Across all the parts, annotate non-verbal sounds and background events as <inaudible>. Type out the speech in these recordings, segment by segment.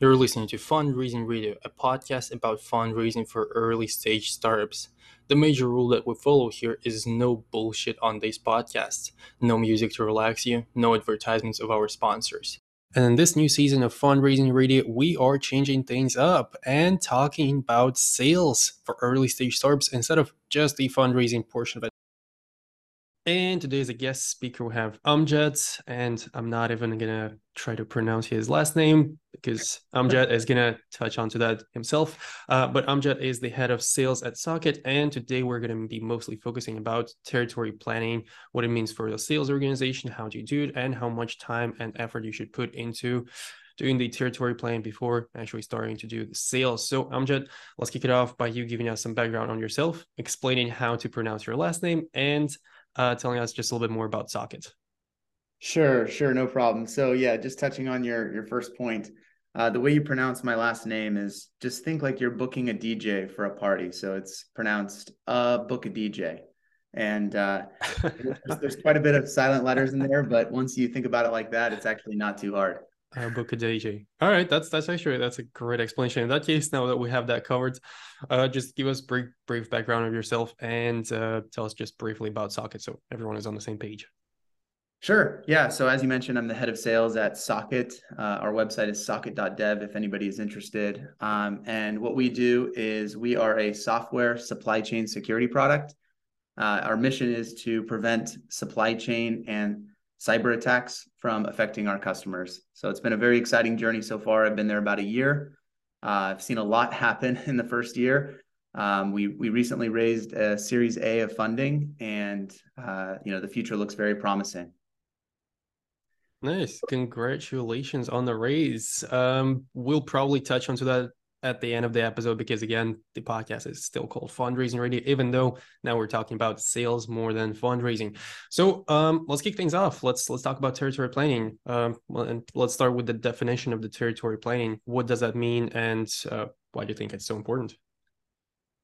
You're listening to Fundraising Radio, a podcast about fundraising for early stage startups. The major rule that we follow here is no bullshit on these podcasts, no music to relax you, no advertisements of our sponsors. And in this new season of Fundraising Radio, we are changing things up and talking about sales for early stage startups instead of just the fundraising portion of it. And today, as a guest speaker, we have Amjed, and I'm not even gonna try to pronounce his last name because Amjed is gonna touch onto that himself. Uh, but Amjed is the head of sales at Socket, and today we're gonna be mostly focusing about territory planning, what it means for the sales organization, how do you do it, and how much time and effort you should put into doing the territory plan before actually starting to do the sales. So Amjed, let's kick it off by you giving us some background on yourself, explaining how to pronounce your last name, and uh, telling us just a little bit more about Socket. Sure, sure, no problem. So yeah, just touching on your your first point, uh, the way you pronounce my last name is just think like you're booking a DJ for a party. So it's pronounced uh book a DJ, and uh, <laughs> there's, there's, quite a bit of silent letters in there, but once you think about it like that, it's actually not too hard. Uh, book a DJ. All right, that's that's actually that's a great explanation. In that case, now that we have that covered, uh, just give us brief brief background of yourself and uh, tell us just briefly about Socket, so everyone is on the same page. Sure. Yeah. So as you mentioned, I'm the head of sales at Socket. Uh, our website is socket.dev if anybody is interested. Um, and what we do is we are a software supply chain security product. Uh, our mission is to prevent supply chain and cyber attacks from affecting our customers. So it's been a very exciting journey so far. I've been there about a year. Uh, I've seen a lot <laughs> happen in the first year. Um, we we recently raised a Series A of funding, and uh, you know the future looks very promising. Nice. Congratulations on the raise. Um, we'll probably touch onto that at the end of the episode because again, the podcast is still called fundraising radio, even though now we're talking about sales more than fundraising. So um, let's kick things off. Let's let's talk about territory planning. Um, and let's start with the definition of the territory planning. What does that mean, and uh, why do you think it's so important?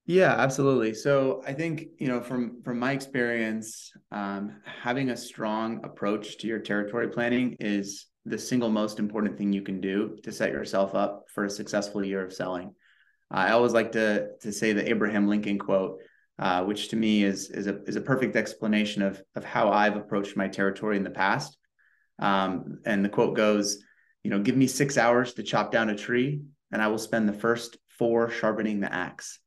Yeah, absolutely. So I think you know from from my experience, um, having a strong approach to your territory planning is the single most important thing you can do to set yourself up for a successful year of selling. I always like to to say the Abraham Lincoln quote, uh, which to me is is a is a perfect explanation of of how I've approached my territory in the past. Um, and the quote goes, you know, give me six hours to chop down a tree, and I will spend the first four sharpening the axe.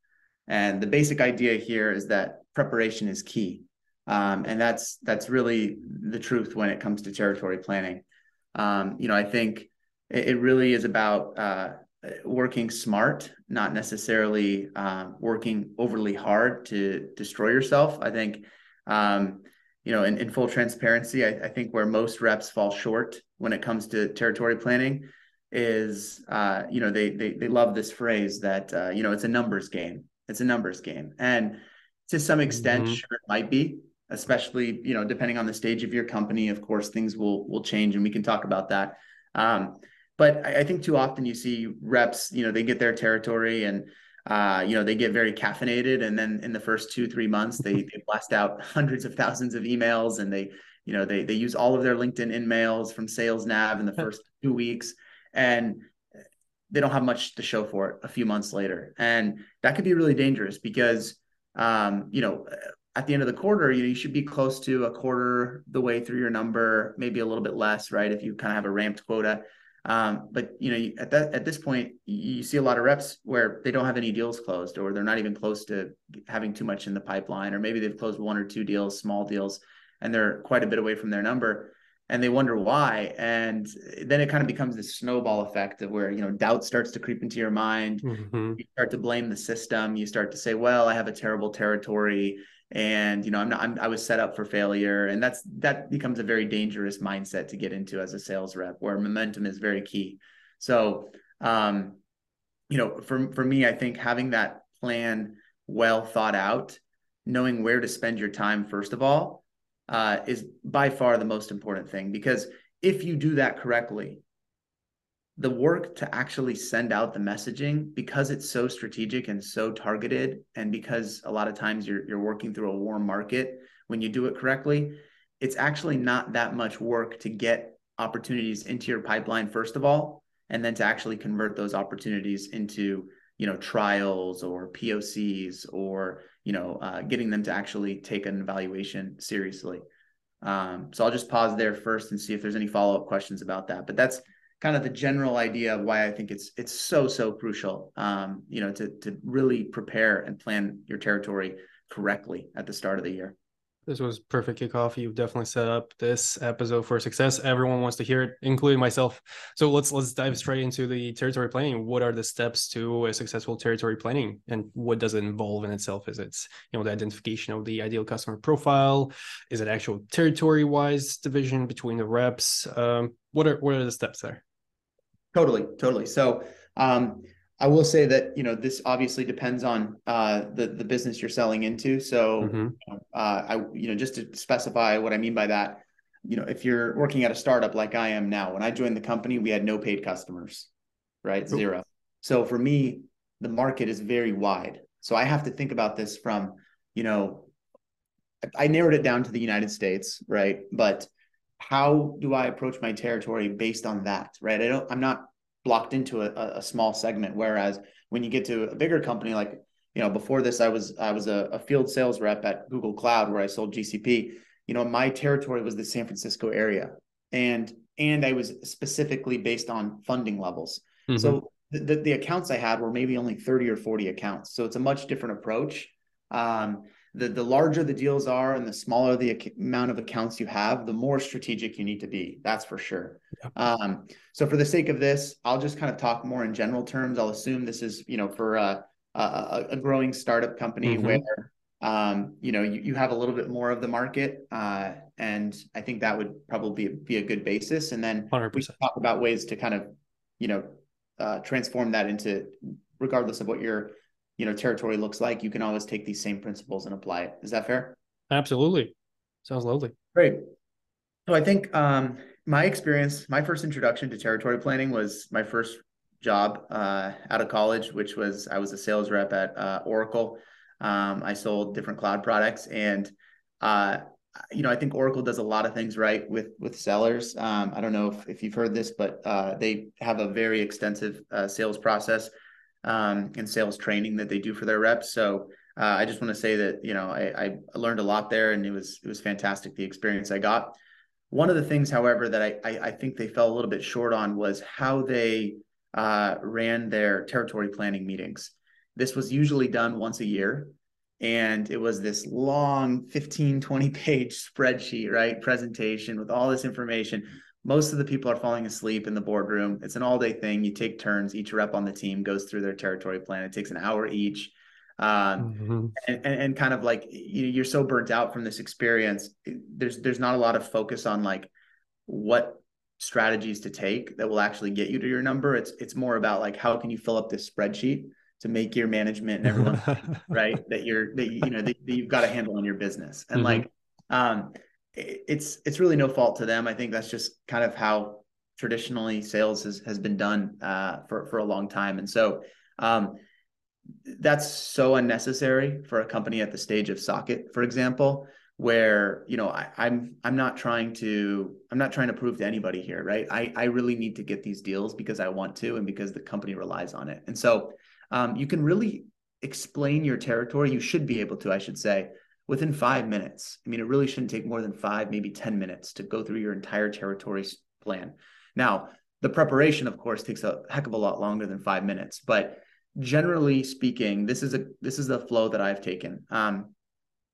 And the basic idea here is that preparation is key. Um, and that's that's really the truth when it comes to territory planning. Um, you know, I think it, it really is about uh, working smart, not necessarily uh, working overly hard to destroy yourself. I think, um, you know, in, in full transparency, I, I, think where most reps fall short when it comes to territory planning is, uh, you know, they, they they love this phrase that uh, you know it's a numbers game it's a numbers game. And to some extent, mm-hmm. sure, it might be, especially, you know, depending on the stage of your company, of course, things will will change and we can talk about that. Um, but I, I think too often you see reps, you know, they get their territory and uh, you know, they get very caffeinated. And then in the first two, three months, they, <laughs> they blast out hundreds of thousands of emails and they, you know, they, they use all of their LinkedIn in mails from sales nav in the first two weeks. And they don't have much to show for it a few months later. And that could be really dangerous because, um, you know, at the end of the quarter, you, know, you should be close to a quarter the way through your number, maybe a little bit less, right? If you kind of have a ramped quota. Um, but you know, at that at this point, you see a lot of reps where they don't have any deals closed, or they're not even close to having too much in the pipeline, or maybe they've closed one or two deals, small deals, and they're quite a bit away from their number and they wonder why. And then it kind of becomes this snowball effect of where you know doubt starts to creep into your mind. Mm-hmm. you start to blame the system. You start to say well i have a terrible territory and you know i'm not I'm, i was set up for failure. And that's that becomes a very dangerous mindset to get into as a sales rep where momentum is very key. So um you know for for me i think having that plan well thought out knowing where to spend your time first of all uh, is by far the most important thing because if you do that correctly, the work to actually send out the messaging because it's so strategic and so targeted, and because a lot of times you're you're working through a warm market when you do it correctly, it's actually not that much work to get opportunities into your pipeline first of all, and then to actually convert those opportunities into you know trials or POCs or you know uh, getting them to actually take an evaluation seriously. Um, so I'll just pause there first and see if there's any follow up questions about that. But that's kind of the general idea of why I think it's it's so so crucial. Um, you know, to to really prepare and plan your territory correctly at the start of the year. This was perfect kickoff. You've definitely set up this episode for success. Everyone wants to hear it, including myself. So let's let's dive straight into the territory planning. What are the steps to a successful territory planning, and what does it involve in itself? Is it you know the identification of the ideal customer profile? Is it actual territory wise division between the reps? Um, what are what are the steps there? Totally, totally. So um, I will say that you know this obviously depends on uh, the the business you're selling into. So mm-hmm. uh, I you know just to specify what I mean by that, you know if you're working at a startup like I am now, when I joined the company, we had no paid customers, right? Zero. So for me, the market is very wide. So I have to think about this from you know I narrowed it down to the United States, right? But how do I approach my territory based on that, right? I don't, I'm not blocked into a, a small segment. Whereas when you get to a bigger company, like, you know, before this, I was, I was a, a field sales rep at Google Cloud where I sold GCP. You know, my territory was the San Francisco area. And, and I was specifically based on funding levels. Mm-hmm. So the, the, the accounts I had were maybe only 30 or 40 accounts. So it's a much different approach. Um, the the larger the deals are and the smaller the amount of accounts you have the more strategic you need to be that's for sure yeah. um, so for the sake of this i'll just kind of talk more in general terms i'll assume this is you know for a, a, a growing startup company mm-hmm. where um, you know you, you have a little bit more of the market uh, and i think that would probably be, be a good basis and then 100%. we talk about ways to kind of you know uh, transform that into regardless of what your you know territory looks like you can always take these same principles and apply it. Is that fair? Absolutely. Sounds lovely. Great. So i think um, my experience my first introduction to territory planning was my first job uh, out of college which was i was a sales rep at uh, oracle. Um, i sold different cloud products and uh, you know i think oracle does a lot of things right with with sellers. Um, i don't know if, if you've heard this but uh, they have a very extensive uh, sales process um, and sales training that they do for their reps. So uh, I just want to say that you know I, I, learned a lot there, and it was it was fantastic the experience I got. One of the things, however, that I I, I think they fell a little bit short on was how they uh, ran their territory planning meetings. This was usually done once a year, and it was this long 15 20 page <laughs> spreadsheet right presentation with all this information most of the people are falling asleep in the boardroom. It's an all day thing. You take turns. Each rep on the team goes through their territory plan. It takes an hour each. Um, mm-hmm. and, and, and, kind of like you know, you're so burnt out from this experience. There's there's not a lot of focus on like what strategies to take that will actually get you to your number. It's it's more about like how can you fill up this spreadsheet to make your management and everyone <laughs> right that you're that you know that, that you've got a handle on your business and mm-hmm. like um it's it's really no fault to them. I think that's just kind of how traditionally sales has has been done uh, for for a long time, and so um, that's so unnecessary for a company at the stage of Socket, for example, where you know I, I'm I'm not trying to I'm not trying to prove to anybody here, right? I I really need to get these deals because I want to and because the company relies on it, and so um, you can really explain your territory. You should be able to, I should say, within five minutes. I mean, it really shouldn't take more than five, maybe 10 minutes to go through your entire territory plan. Now, the preparation, of course, takes a heck of a lot longer than five minutes, but generally speaking, this is a this is the flow that I've taken. Um,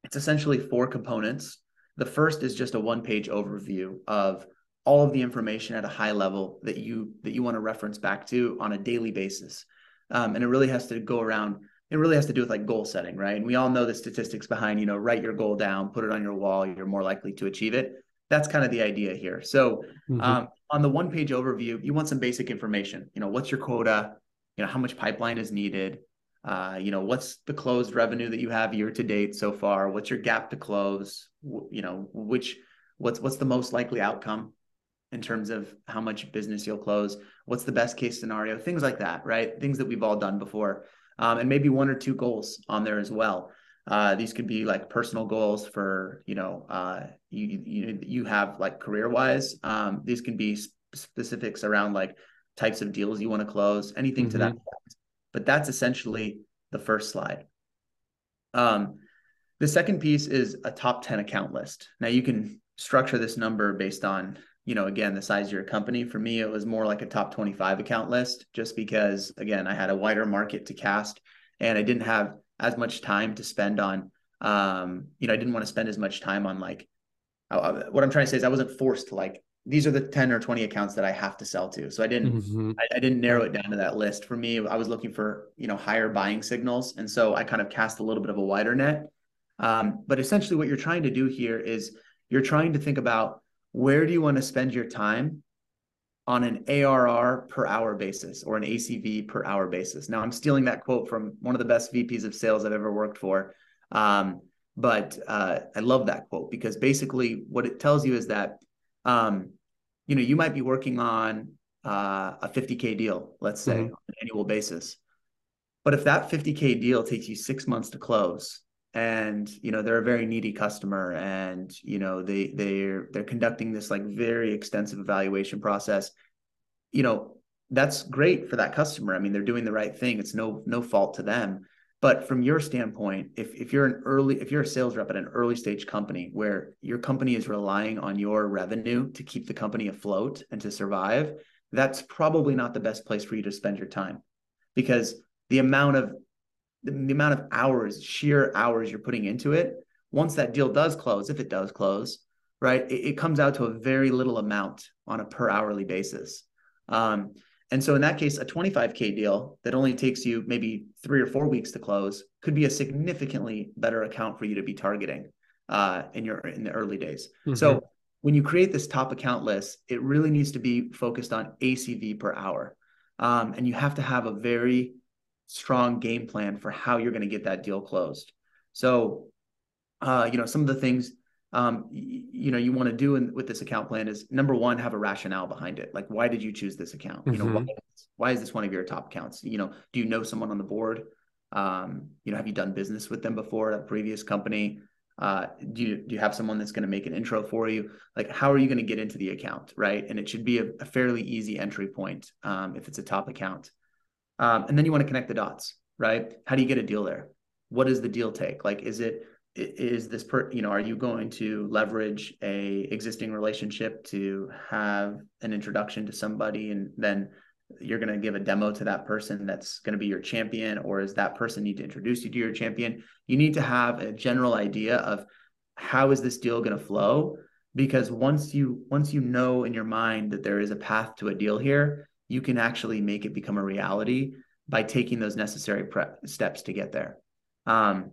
it's essentially four components. The first is just a one-page overview of all of the information at a high level that you that you want to reference back to on a daily basis, um, and it really has to go around it really has to do with like goal setting, right? And we all know the statistics behind, you know, write your goal down, put it on your wall, you're more likely to achieve it. That's kind of the idea here. So mm-hmm. um, on the one page overview, you want some basic information. You know, what's your quota? You know, how much pipeline is needed? Uh, you know, what's the closed revenue that you have year to date so far? What's your gap to close? You know, which what's what's the most likely outcome in terms of how much business you'll close? What's the best case scenario? Things like that, right? Things that we've all done before um, and maybe one or two goals on there as well. Uh, these could be like personal goals for you know uh, you you you have like career wise. Um, these can be sp- specifics around like types of deals you want to close, anything mm-hmm. to that. Mm-hmm. But that's essentially the first slide. Um, the second piece is a top 10 account list. Now you can structure this number based on, you know, again, the size of your company. For me, it was more like a top 25 account list, just because, again, I had a wider market to cast and I didn't have as much time to spend on, um, you know, I didn't want to spend as much time on like, uh, what I'm trying to say is I wasn't forced to like, these are the 10 or 20 accounts that I have to sell to. So I didn't, mm-hmm. I, I didn't narrow it down to that list. For me, I was looking for, you know, higher buying signals. And so I kind of cast a little bit of a wider net. Um, but essentially what you're trying to do here is you're trying to think about where do you want to spend your time on an ARR per hour basis or an ACV per hour basis. Now, I'm stealing that quote from one of the best VPs of sales I've ever worked for. Um, but uh, I love that quote because basically what it tells you is that, um, you know, you might be working on uh, a 50K deal, let's say, mm-hmm. on an annual basis. But if that 50K deal takes you six months to close, and you know they're a very needy customer and you know they they're they're conducting this like very extensive evaluation process. You know that's great for that customer. I mean they're doing the right thing. It's no no fault to them. But from your standpoint if if you're an early if you're a sales rep at an early stage company where your company is relying on your revenue to keep the company afloat and to survive that's probably not the best place for you to spend your time because the amount of the, the amount of hours, sheer hours you're putting into it, once that deal does close, if it does close, right, it, it comes out to a very little amount on a per hourly basis. Um, and so in that case, a 25K deal that only takes you maybe three or four weeks to close could be a significantly better account for you to be targeting uh, in your in the early days. Mm-hmm. So when you create this top account list, it really needs to be focused on ACV per hour. Um, and you have to have a very strong game plan for how you're going to get that deal closed. So, uh, you know, some of the things um, you, know you want to do in, with this account plan is number one, have a rationale behind it. Like, why did you choose this account? You know, why, mm-hmm. why is this one of your top accounts? You know, do you know someone on the board? Um, you know, have you done business with them before at a previous company? Uh, do you do you have someone that's going to make an intro for you? Like, how are you going to get into the account, right? And it should be a, a fairly easy entry point um, if it's a top account. Um, and then you want to connect the dots, right? How do you get a deal there? What does the deal take? Like, is it is this per you know are you going to leverage a existing relationship to have an introduction to somebody and then you're going to give a demo to that person that's going to be your champion or is that person need to introduce you to your champion you need to have a general idea of how is this deal going to flow because once you once you know in your mind that there is a path to a deal here you can actually make it become a reality by taking those necessary prep steps to get there. Um,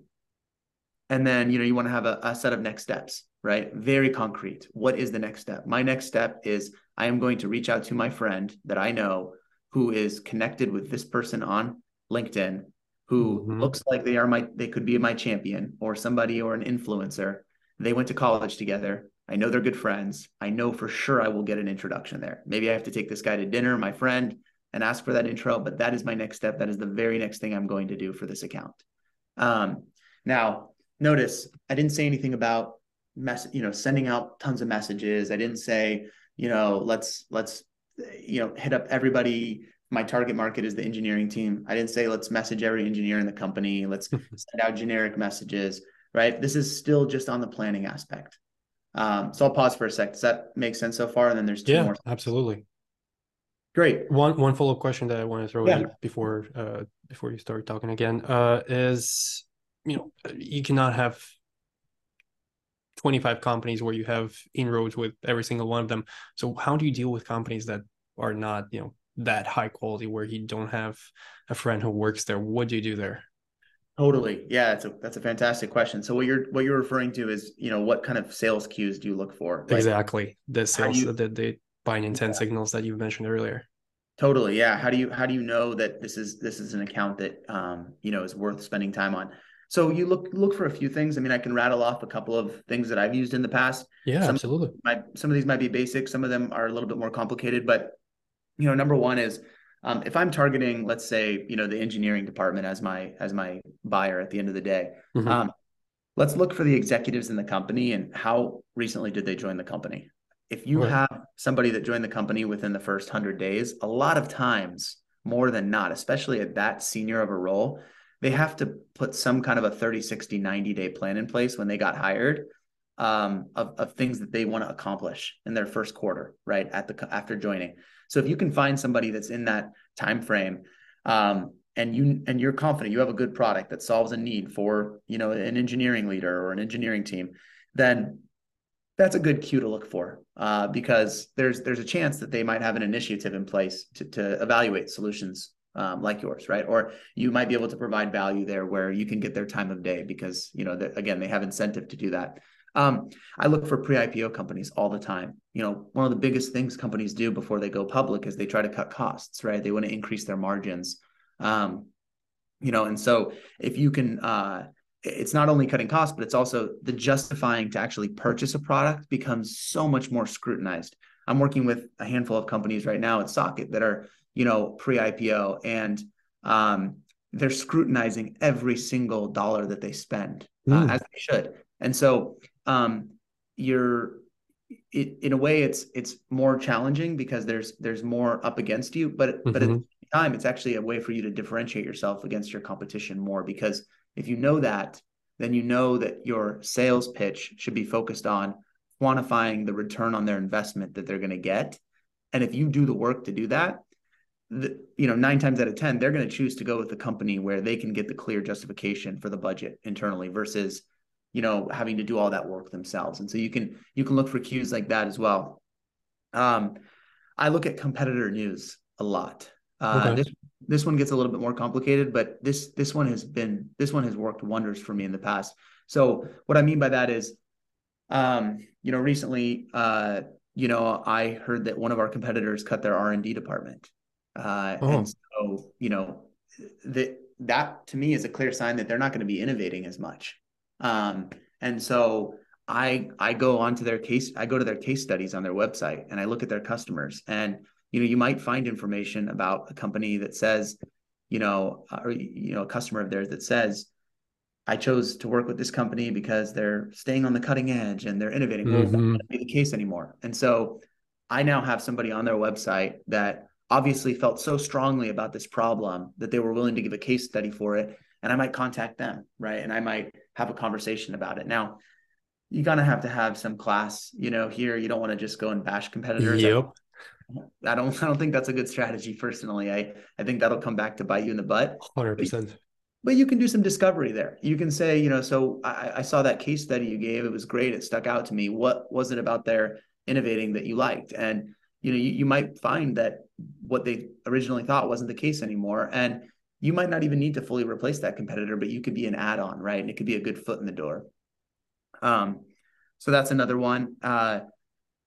and then, you know, you want to have a, a set of next steps, right? Very concrete. What is the next step? My next step is I am going to reach out to my friend that I know who is connected with this person on LinkedIn who mm-hmm. looks like they are my they could be my champion or somebody or an influencer. They went to college together. I know they're good friends. I know for sure I will get an introduction there. Maybe I have to take this guy to dinner, my friend, and ask for that intro, but that is my next step. That is the very next thing I'm going to do for this account. Um, now, notice I didn't say anything about mess, you know, sending out tons of messages. I didn't say, you know, let's let's you know hit up everybody. My target market is the engineering team. I didn't say let's message every engineer in the company. Let's <laughs> send out generic messages. Right. This is still just on the planning aspect. Um, so I'll pause for a sec. Does that make sense so far? And then there's two yeah, more. Absolutely. Great. One one follow up question that I want to throw yeah. in before uh, before you start talking again uh, is you know you cannot have 25 companies where you have inroads with every single one of them. So how do you deal with companies that are not you know that high quality where you don't have a friend who works there? What do you do there? Totally. Yeah, that's a that's a fantastic question. So what you're what you're referring to is, you know, what kind of sales cues do you look for? Like, exactly. The sales you, the, the buying intent yeah. signals that you mentioned earlier. Totally. Yeah. How do you how do you know that this is this is an account that um, you know, is worth spending time on? So you look look for a few things. I mean, I can rattle off a couple of things that I've used in the past. Yeah, some absolutely. Might, some of these might be basic, some of them are a little bit more complicated, but you know, number one is um, if I'm targeting, let's say, you know, the engineering department as my as my buyer at the end of the day, mm-hmm. um, let's look for the executives in the company and how recently did they join the company. If you right. have somebody that joined the company within the first 100 days, a lot of times, more than not, especially at that senior of a role, they have to put some kind of a 30, 60, 90 day plan in place when they got hired um, of, of things that they want to accomplish in their first quarter, right? At the after joining. So if you can find somebody that's in that time frame, um, and you and you're confident you have a good product that solves a need for you know an engineering leader or an engineering team, then that's a good cue to look for uh, because there's there's a chance that they might have an initiative in place to, to evaluate solutions um, like yours, right? Or you might be able to provide value there where you can get their time of day because you know again they have incentive to do that. Um, I look for pre-IPO companies all the time. You know, one of the biggest things companies do before they go public is they try to cut costs, right? They want to increase their margins. Um, you know, and so if you can, uh, it's not only cutting costs, but it's also the justifying to actually purchase a product becomes so much more scrutinized. I'm working with a handful of companies right now at Socket that are, you know, pre-IPO and um, they're scrutinizing every single dollar that they spend uh, mm. as they should. And so um, you're it, in a way it's it's more challenging because there's there's more up against you but mm-hmm. but at mm-hmm. the time it's actually a way for you to differentiate yourself against your competition more because if you know that then you know that your sales pitch should be focused on quantifying the return on their investment that they're going to get and if you do the work to do that the, you know nine times out of ten they're going to choose to go with the company where they can get the clear justification for the budget internally versus you know having to do all that work themselves. And so you can you can look for cues like that as well. Um i look at competitor news a lot. Uh okay. this this one gets a little bit more complicated but this this one has been this one has worked wonders for me in the past. So what i mean by that is um you know recently uh you know i heard that one of our competitors cut their r&d department. Uh oh. and so you know that that to me is a clear sign that they're not going to be innovating as much um, and so I I go onto their case, I go to their case studies on their website and I look at their customers. And you know, you might find information about a company that says, you know, or you know, a customer of theirs that says, I chose to work with this company because they're staying on the cutting edge and they're innovating. Mm-hmm. Well, that not be the case anymore. And so I now have somebody on their website that obviously felt so strongly about this problem that they were willing to give a case study for it and I might contact them, right? And I might have a conversation about it. Now, you're gonna have to have some class, you know. Here, you don't want to just go and bash competitors. Yep. I, <laughs> I don't. I don't think that's a good strategy. Personally, I I think that'll come back to bite you in the butt. Hundred percent. But you can do some discovery there. You can say, you know, so I, I saw that case study you gave. It was great. It stuck out to me. What was it about their innovating that you liked? And you know, you, you might find that what they originally thought wasn't the case anymore. And you might not even need to fully replace that competitor, but you could be an add-on, right? And it could be a good foot in the door. Um, so that's another one. Uh,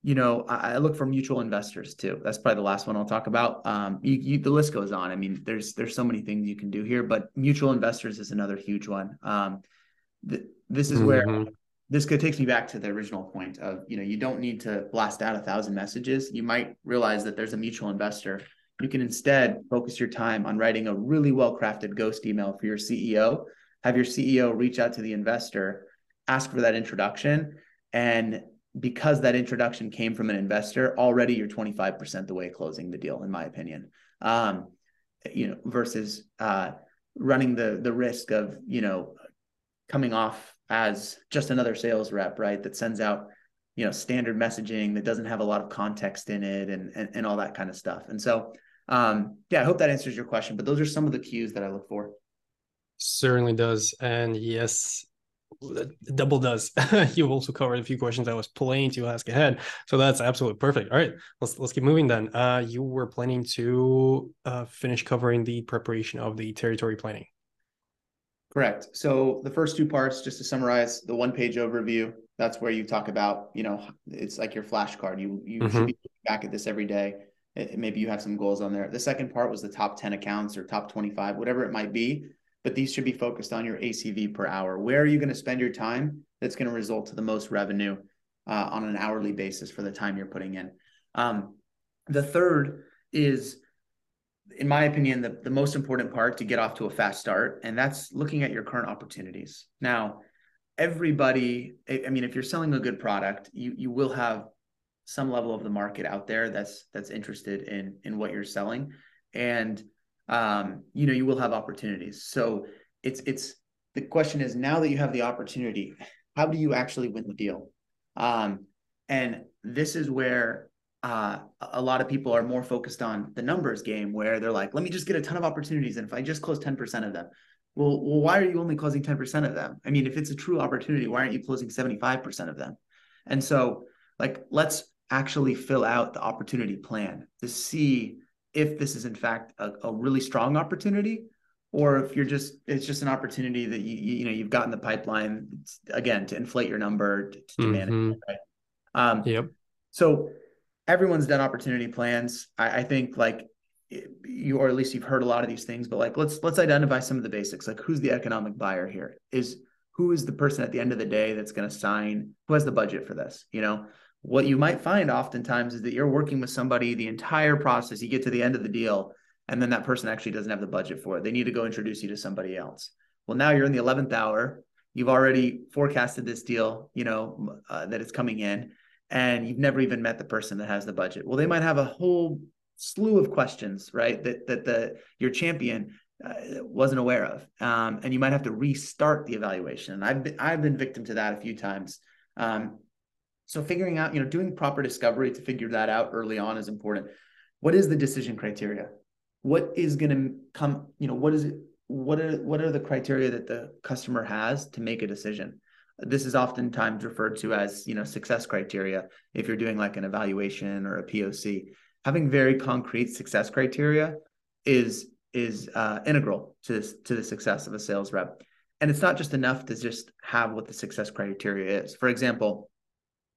you know, I, I, look for mutual investors too. That's probably the last one I'll talk about. Um, you, you, the list goes on. I mean, there's there's so many things you can do here, but mutual investors is another huge one. Um, th- this is mm-hmm. where this could takes me back to the original point of you know you don't need to blast out a thousand messages. You might realize that there's a mutual investor you can instead focus your time on writing a really well crafted ghost email for your CEO. Have your CEO reach out to the investor, ask for that introduction. And because that introduction came from an investor, already you're 25% the way closing the deal, in my opinion. Um, you know, versus uh, running the the risk of, you know, coming off as just another sales rep, right? That sends out you know standard messaging that doesn't have a lot of context in it and, and and, all that kind of stuff and so um, yeah, I hope that answers your question. But those are some of the cues that I look for. Certainly does, and yes, double does. <laughs> you also covered a few questions I was planning to ask ahead, so that's absolutely perfect. All right, let's let's keep moving then. Uh, you were planning to uh, finish covering the preparation of the territory planning. Correct. So the first two parts, just to summarize, the one page overview. That's where you talk about, you know, it's like your flashcard. You you mm-hmm. should be looking back at this every day maybe you have some goals on there. The second part was the top 10 accounts or top 25, whatever it might be. But these should be focused on your ACV per hour. Where are you going to spend your time that's going to result to the most revenue uh, on an hourly basis for the time you're putting in? Um, the third is, in my opinion, the, the most important part to get off to a fast start, and that's looking at your current opportunities. Now, everybody i mean if you're selling a good product you you will have some level of the market out there that's that's interested in in what you're selling and um you know you will have opportunities so it's it's the question is now that you have the opportunity how do you actually win the deal um and this is where uh, a lot of people are more focused on the numbers game where they're like let me just get a ton of opportunities and if i just close 10% of them well, well, why are you only closing 10% of them? I mean, if it's a true opportunity, why aren't you closing 75% of them? And so, like, let's actually fill out the opportunity plan to see if this is in fact a, a really strong opportunity or if you're just it's just an opportunity that you you know you've got in the pipeline again to inflate your number to, to mm-hmm. manage it, right? Um yep. so everyone's done opportunity plans. I, I think like you or at least you've heard a lot of these things but like let's let's identify some of the basics. Like who's the economic buyer here? Is who is the person at the end of the day that's going to sign who has the budget for this you know what you might find oftentimes is that you're working with somebody the entire process you get to the end of the deal and then that person actually doesn't have the budget for it they need to go introduce you to somebody else well now you're in the 11th hour you've already forecasted this deal you know uh, that it's coming in and you've never even met the person that has the budget well they might have a whole slew of questions, right? That that the your champion uh, wasn't aware of, um, and you might have to restart the evaluation. And I've been I've been victim to that a few times. Um, so figuring out, you know, doing proper discovery to figure that out early on is important. What is the decision criteria? What is going to come? You know, what is it? What are what are the criteria that the customer has to make a decision? This is oftentimes referred to as, you know, success criteria. If you're doing like an evaluation or a POC, having very concrete success criteria is is uh, integral to this, to the success of a sales rep. And it's not just enough to just have what the success criteria is. For example,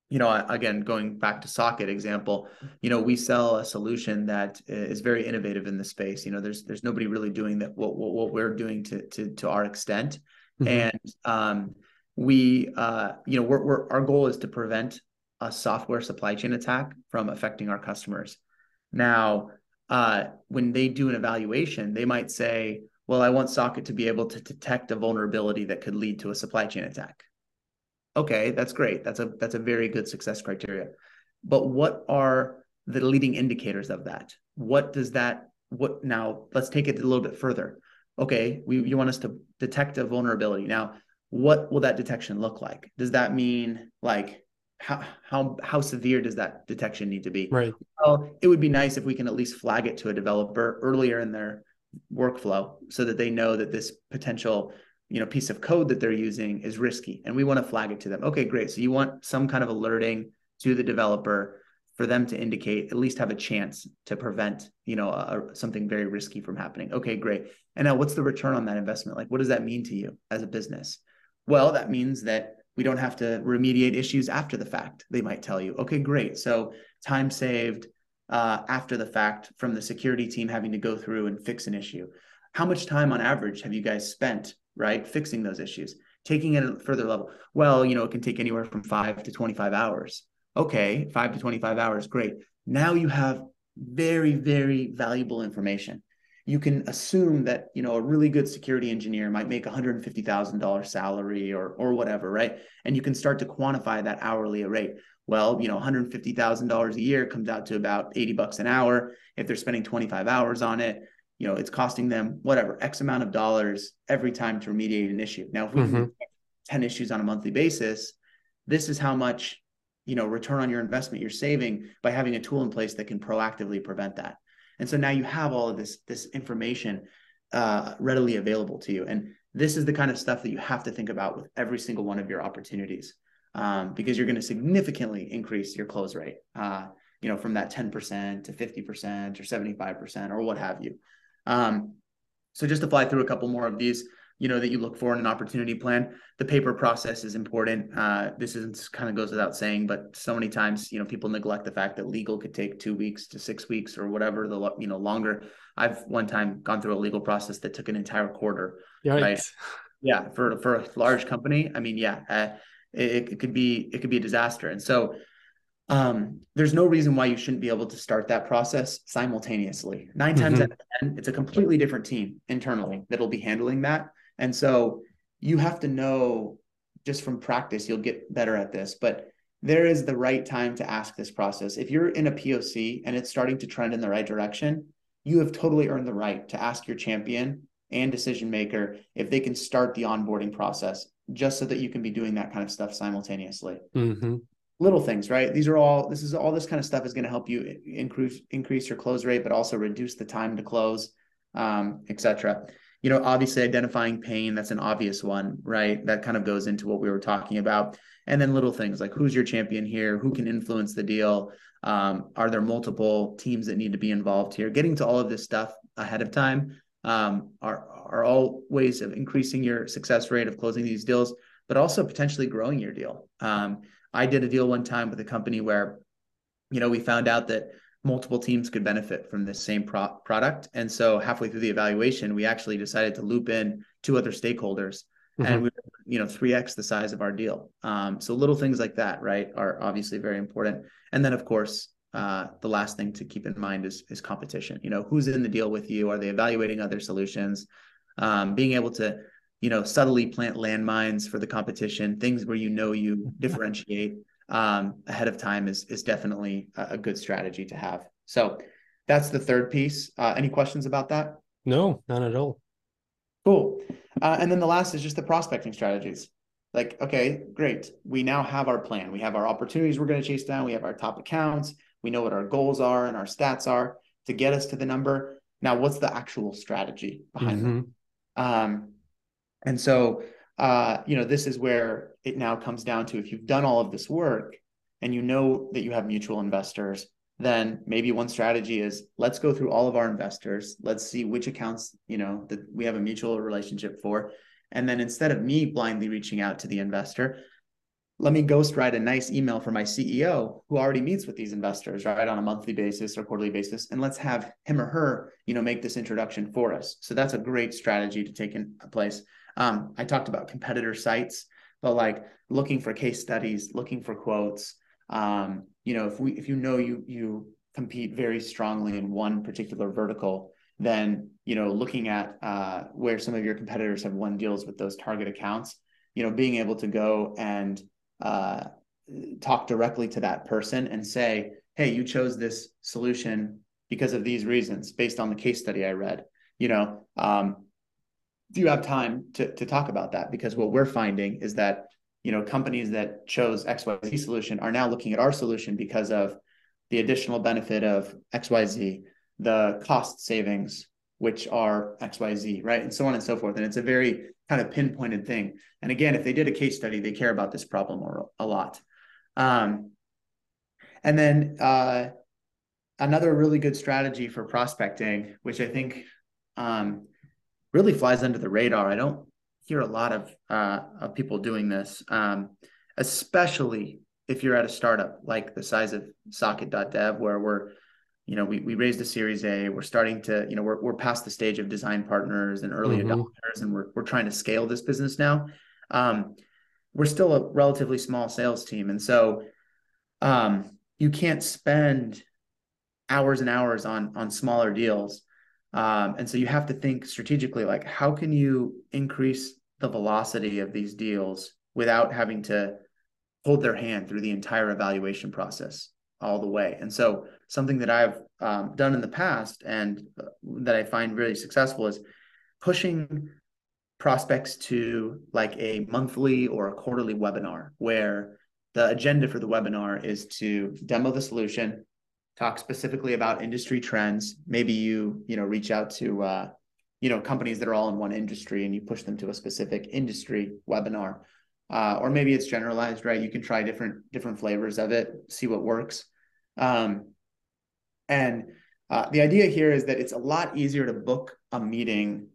you know, again, going back to socket example, you know, we sell a solution that is very innovative in the space. You know, there's there's nobody really doing that what what, what we're doing to to to our extent, mm-hmm. and um, we uh, you know, we're, we're our goal is to prevent a software supply chain attack from affecting our customers. Now, uh, when they do an evaluation, they might say, well, I want Socket to be able to detect a vulnerability that could lead to a supply chain attack. Okay, that's great. That's a that's a very good success criteria. But what are the leading indicators of that? What does that what now let's take it a little bit further. Okay, we you want us to detect a vulnerability. Now, what will that detection look like? Does that mean like how how how severe does that detection need to be? Right. Well, it would be nice if we can at least flag it to a developer earlier in their workflow so that they know that this potential you know piece of code that they're using is risky and we want to flag it to them okay great so you want some kind of alerting to the developer for them to indicate at least have a chance to prevent you know a, something very risky from happening okay great and now what's the return on that investment like what does that mean to you as a business well that means that we don't have to remediate issues after the fact. They might tell you, okay, great. So time saved uh, after the fact from the security team having to go through and fix an issue. How much time on average have you guys spent, right, fixing those issues? Taking it a further level. Well, you know, it can take anywhere from five to 25 hours. Okay, five to 25 hours, great. Now you have very, very valuable information you can assume that you know a really good security engineer might make $150,000 salary or or whatever, right? And you can start to quantify that hourly rate. Well, you know, $150,000 a year comes out to about 80 bucks an hour. If they're spending 25 hours on it, you know, it's costing them whatever X amount of dollars every time to remediate an issue. Now, if we mm-hmm. 10 issues on a monthly basis, this is how much, you know, return on your investment you're saving by having a tool in place that can proactively prevent that. And so now you have all of this this information uh, readily available to you. And this is the kind of stuff that you have to think about with every single one of your opportunities um, because you're going to significantly increase your close rate. Uh, you know, from that 10% to 50% or 75% or what have you. Um, so just to fly through a couple more of these, you know that you look for in an opportunity plan the paper process is important. Uh, this is kind of goes without saying but so many times you know people neglect the fact that legal could take two weeks to six weeks or whatever the you know longer. I've one time gone through a legal process that took an entire quarter Yikes. right yeah for for a large company i mean yeah uh, it, it could be it could be a disaster. And so um, there's no reason why you shouldn't be able to start that process simultaneously. 9 mm-hmm. times out of 10, it's a completely different team internally that'll be handling that. And so you have to know just from practice, you'll get better at this, but there is the right time to ask this process. If you're in a POC and it's starting to trend in the right direction, you have totally earned the right to ask your champion and decision maker if they can start the onboarding process just so that you can be doing that kind of stuff simultaneously. Mm-hmm. Little things, right? These are all this is all this kind of stuff is going to help you increase increase your close rate, but also reduce the time to close, um, etc. You know, obviously identifying pain, that's an obvious one, right? That kind of goes into what we were talking about. And then little things like who's your champion here, who can influence the deal, um, are there multiple teams that need to be involved here? Getting to all of this stuff ahead of time um, are are all ways of increasing your success rate of closing these deals, but also potentially growing your deal. Um, I did a deal one time with a company where, you know, we found out that multiple teams could benefit from this same pro- product, and so halfway through the evaluation, we actually decided to loop in two other stakeholders, mm-hmm. and we, you know, three x the size of our deal. Um, so little things like that, right, are obviously very important. And then, of course, uh, the last thing to keep in mind is is competition. You know, who's in the deal with you? Are they evaluating other solutions? Um, being able to, you know, subtly plant landmines for the competition, things where you know you <laughs> differentiate um, ahead of time is is definitely a, a, good strategy to have. So that's the third piece. Uh, any questions about that? No, none at all. Cool. Uh, and then the last is just the prospecting strategies like okay great we now have our plan we have our opportunities we're going to chase down we have our top accounts we know what our goals are and our stats are to get us to the number now what's the actual strategy behind mm-hmm. them um, and so uh, you know this is where it now comes down to if you've done all of this work and you know that you have mutual investors then maybe one strategy is let's go through all of our investors let's see which accounts you know that we have a mutual relationship for and then instead of me blindly reaching out to the investor, let me ghost write a nice email for my CEO who already meets with these investors, right, on a monthly basis or quarterly basis, and let's have him or her, you know, make this introduction for us. So that's a great strategy to take in place. Um, I talked about competitor sites, but like looking for case studies, looking for quotes. Um, you know, if we if you know you you compete very strongly in one particular vertical, then you know looking at uh, where some of your competitors have won deals with those target accounts you know being able to go and uh, talk directly to that person and say hey you chose this solution because of these reasons based on the case study i read you know um, do you have time to, to talk about that because what we're finding is that you know companies that chose xyz solution are now looking at our solution because of the additional benefit of xyz the cost savings, which are XYZ, right? And so on and so forth. And it's a very kind of pinpointed thing. And again, if they did a case study, they care about this problem or, a lot. Um, and then uh, another really good strategy for prospecting, which I think um, really flies under the radar. I don't hear a lot of, uh, of people doing this, um, especially if you're at a startup like the size of socket.dev, where we're you know, we, we raised a series A, we're starting to, you know, we're, we're past the stage of design partners and early mm-hmm. adopters, and we're, we're trying to scale this business now. Um, we're still a relatively small sales team. And so um, you can't spend hours and hours on, on smaller deals. Um, and so you have to think strategically, like how can you increase the velocity of these deals without having to hold their hand through the entire evaluation process? all the way. And so something that I've um, done in the past and uh, that I find really successful is pushing prospects to like a monthly or a quarterly webinar where the agenda for the webinar is to demo the solution talk specifically about industry trends maybe you you know reach out to uh, you know companies that are all in one industry and you push them to a specific industry webinar uh, or maybe it's generalized, right? You can try different different flavors of it, see what works. Um, and uh, the idea here is that it's a lot easier to book a meeting,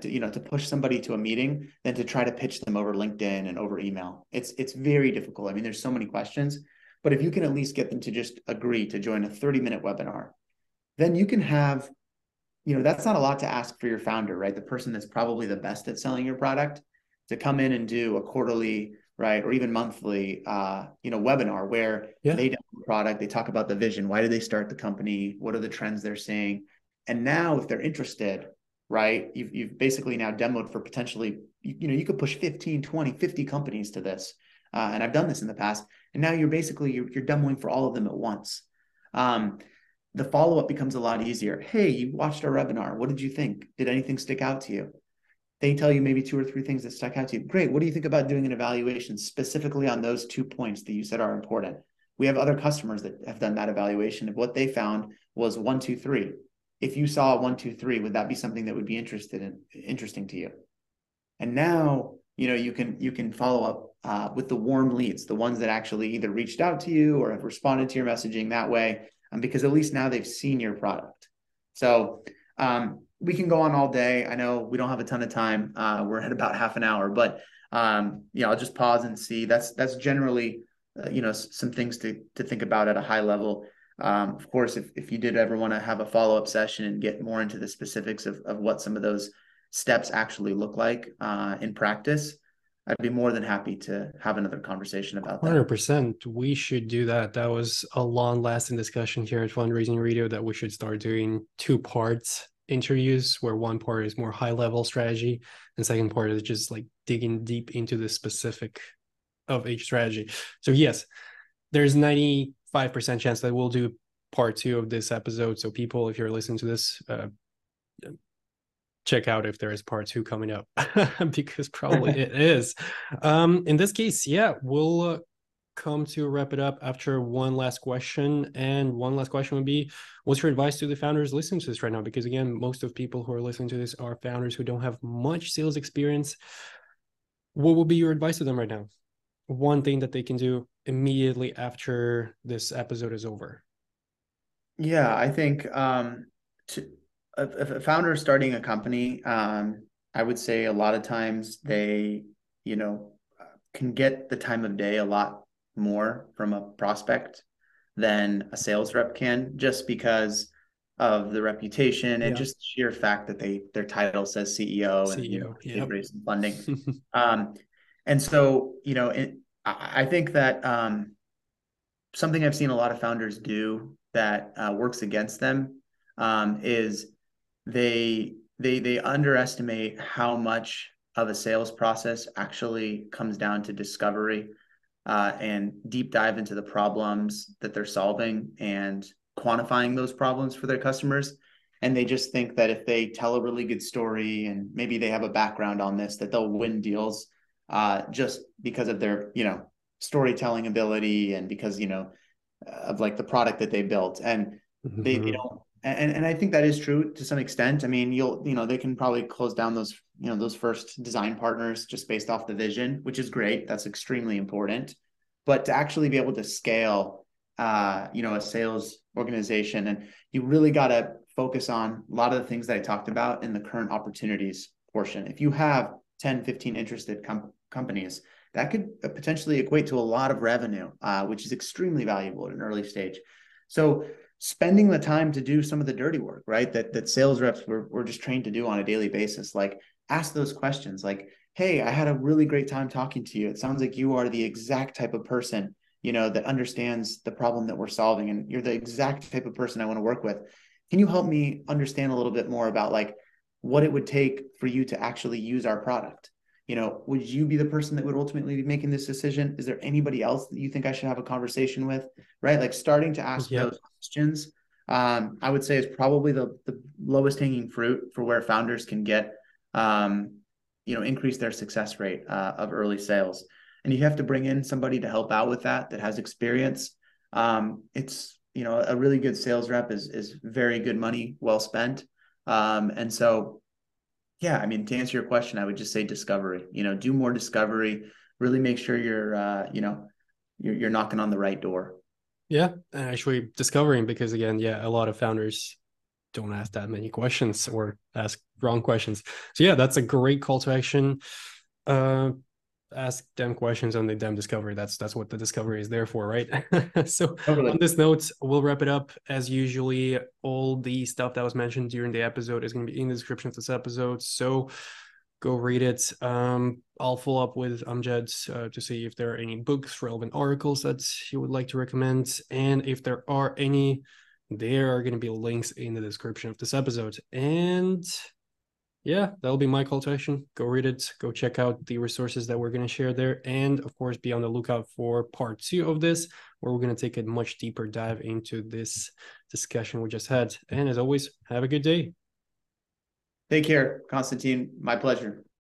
to, you know, to push somebody to a meeting than to try to pitch them over LinkedIn and over email. It's it's very difficult. I mean, there's so many questions, but if you can at least get them to just agree to join a 30 minute webinar, then you can have you know that's not a lot to ask for your founder right the person that's probably the best at selling your product to come in and do a quarterly right or even monthly uh, you know webinar where yeah. they demo the product they talk about the vision why did they start the company what are the trends they're seeing and now if they're interested right? You've, you've basically now demoed for potentially, you, you know, you could push 15, 20, 50 companies to this. Uh, and I've done this in the past. And now you're basically, you're, you're demoing for all of them at once. Um, the follow-up becomes a lot easier. Hey, you watched our webinar. What did you think? Did anything stick out to you? They tell you maybe two or three things that stuck out to you. Great. What do you think about doing an evaluation specifically on those two points that you said are important? We have other customers that have done that evaluation. Of what they found was one, two, three. If you saw one, two, three, would that be something that would be interested in interesting to you? And now you know you can you can follow up uh, with the warm leads, the ones that actually either reached out to you or have responded to your messaging that way, um, because at least now they've seen your product. So um, we can go on all day. I know we don't have a ton of time. Uh, we're at about half an hour, but um, I'll just pause and see. That's that's generally uh, you know some things to to think about at a high level. Um, of course, if if you did ever want to have a follow up session and get more into the specifics of of what some of those steps actually look like uh, in practice, I'd be more than happy to have another conversation about that. 100%. We should do that. That was a long lasting discussion here at Fundraising Radio that we should start doing two parts interviews where one part is more high level strategy and second part is just like digging deep into the specific of each strategy. So yes, there's 95% chance that we'll do part two of this episode. So people, if you're listening to this, uh, check out if there is part two coming up <laughs> <laughs> because probably it is. Um, in this case, yeah, we'll uh, come to wrap it up after one last question. And one last question would be what's your advice to the founders listening to this right now? Because again, most of people who are listening to this are founders who don't have much sales experience. What would be your advice to them right now? One thing that they can do immediately after this episode is over. Yeah, I think um, to if a founder is starting a company, um, I would say a lot of times they, you know, can get the time of day a lot more from a prospect than a sales rep can, just because of the reputation and just the sheer fact that they their title says CEO, CEO and you know, yep. raised some funding. <laughs> um, and so, you know, it, I, I think that um, something I've seen a lot of founders do that uh, works against them um, is they they they underestimate how much of a sales process actually comes down to discovery uh, and deep dive into the problems that they're solving and quantifying those problems for their customers and they just think that if they tell a really good story and maybe they have a background on this that they'll win deals uh, just because of their you know storytelling ability and because you know of like the product that they built and mm-hmm. they, they don't and and I think that is true to some extent. I mean, you'll you know they can probably close down those you know those first design partners just based off the vision, which is great. That's extremely important. But to actually be able to scale, uh, you know, a sales organization, and you really got to focus on a lot of the things that I talked about in the current opportunities portion. If you have 10, 15 interested com- companies, that could uh, potentially equate to a lot of revenue, uh, which is extremely valuable at an early stage. So spending the time to do some of the dirty work, right? That that sales reps were, were just trained to do on a daily basis. Like ask those questions like, hey, I had a really great time talking to you. It sounds like you are the exact type of person, you know, that understands the problem that we're solving. And you're the exact type of person I want to work with. Can you help me understand a little bit more about like what it would take for you to actually use our product? You know, would you be the person that would ultimately be making this decision? Is there anybody else that you think I should have a conversation with? Right. Like starting to ask yep. those questions, um, I would say is probably the, the lowest hanging fruit for where founders can get, um, you know, increase their success rate uh, of early sales. And you have to bring in somebody to help out with that, that has experience. Um, it's, you know, a really good sales rep is, is very good money well spent. Um, and so yeah, I mean, to answer your question, I would just say discovery. You know, do more discovery. Really make sure you're, uh, you know, you're, you're knocking on the right door. Yeah, actually discovering because again, yeah, a lot of founders don't ask that many questions or ask wrong questions. So yeah, that's a great call to action. Uh, ask them questions and they them discover. That's that's what the discovery is there for right? <laughs> So totally. on this note we'll wrap it up. As usually all the stuff that was mentioned during the episode is going to be in the description of this episode so go read it. Um i'll follow up with Amjed uh, to see if there are any books relevant articles that he would like to recommend and if there are any there are going to be links in the description of this episode. And yeah, that'll be my call to action. Go read it. Go check out the resources that we're going to share there. And of course, be on the lookout for part two of this, where we're going to take a much deeper dive into this discussion we just had. And as always, have a good day. Take care, Constantine. My pleasure.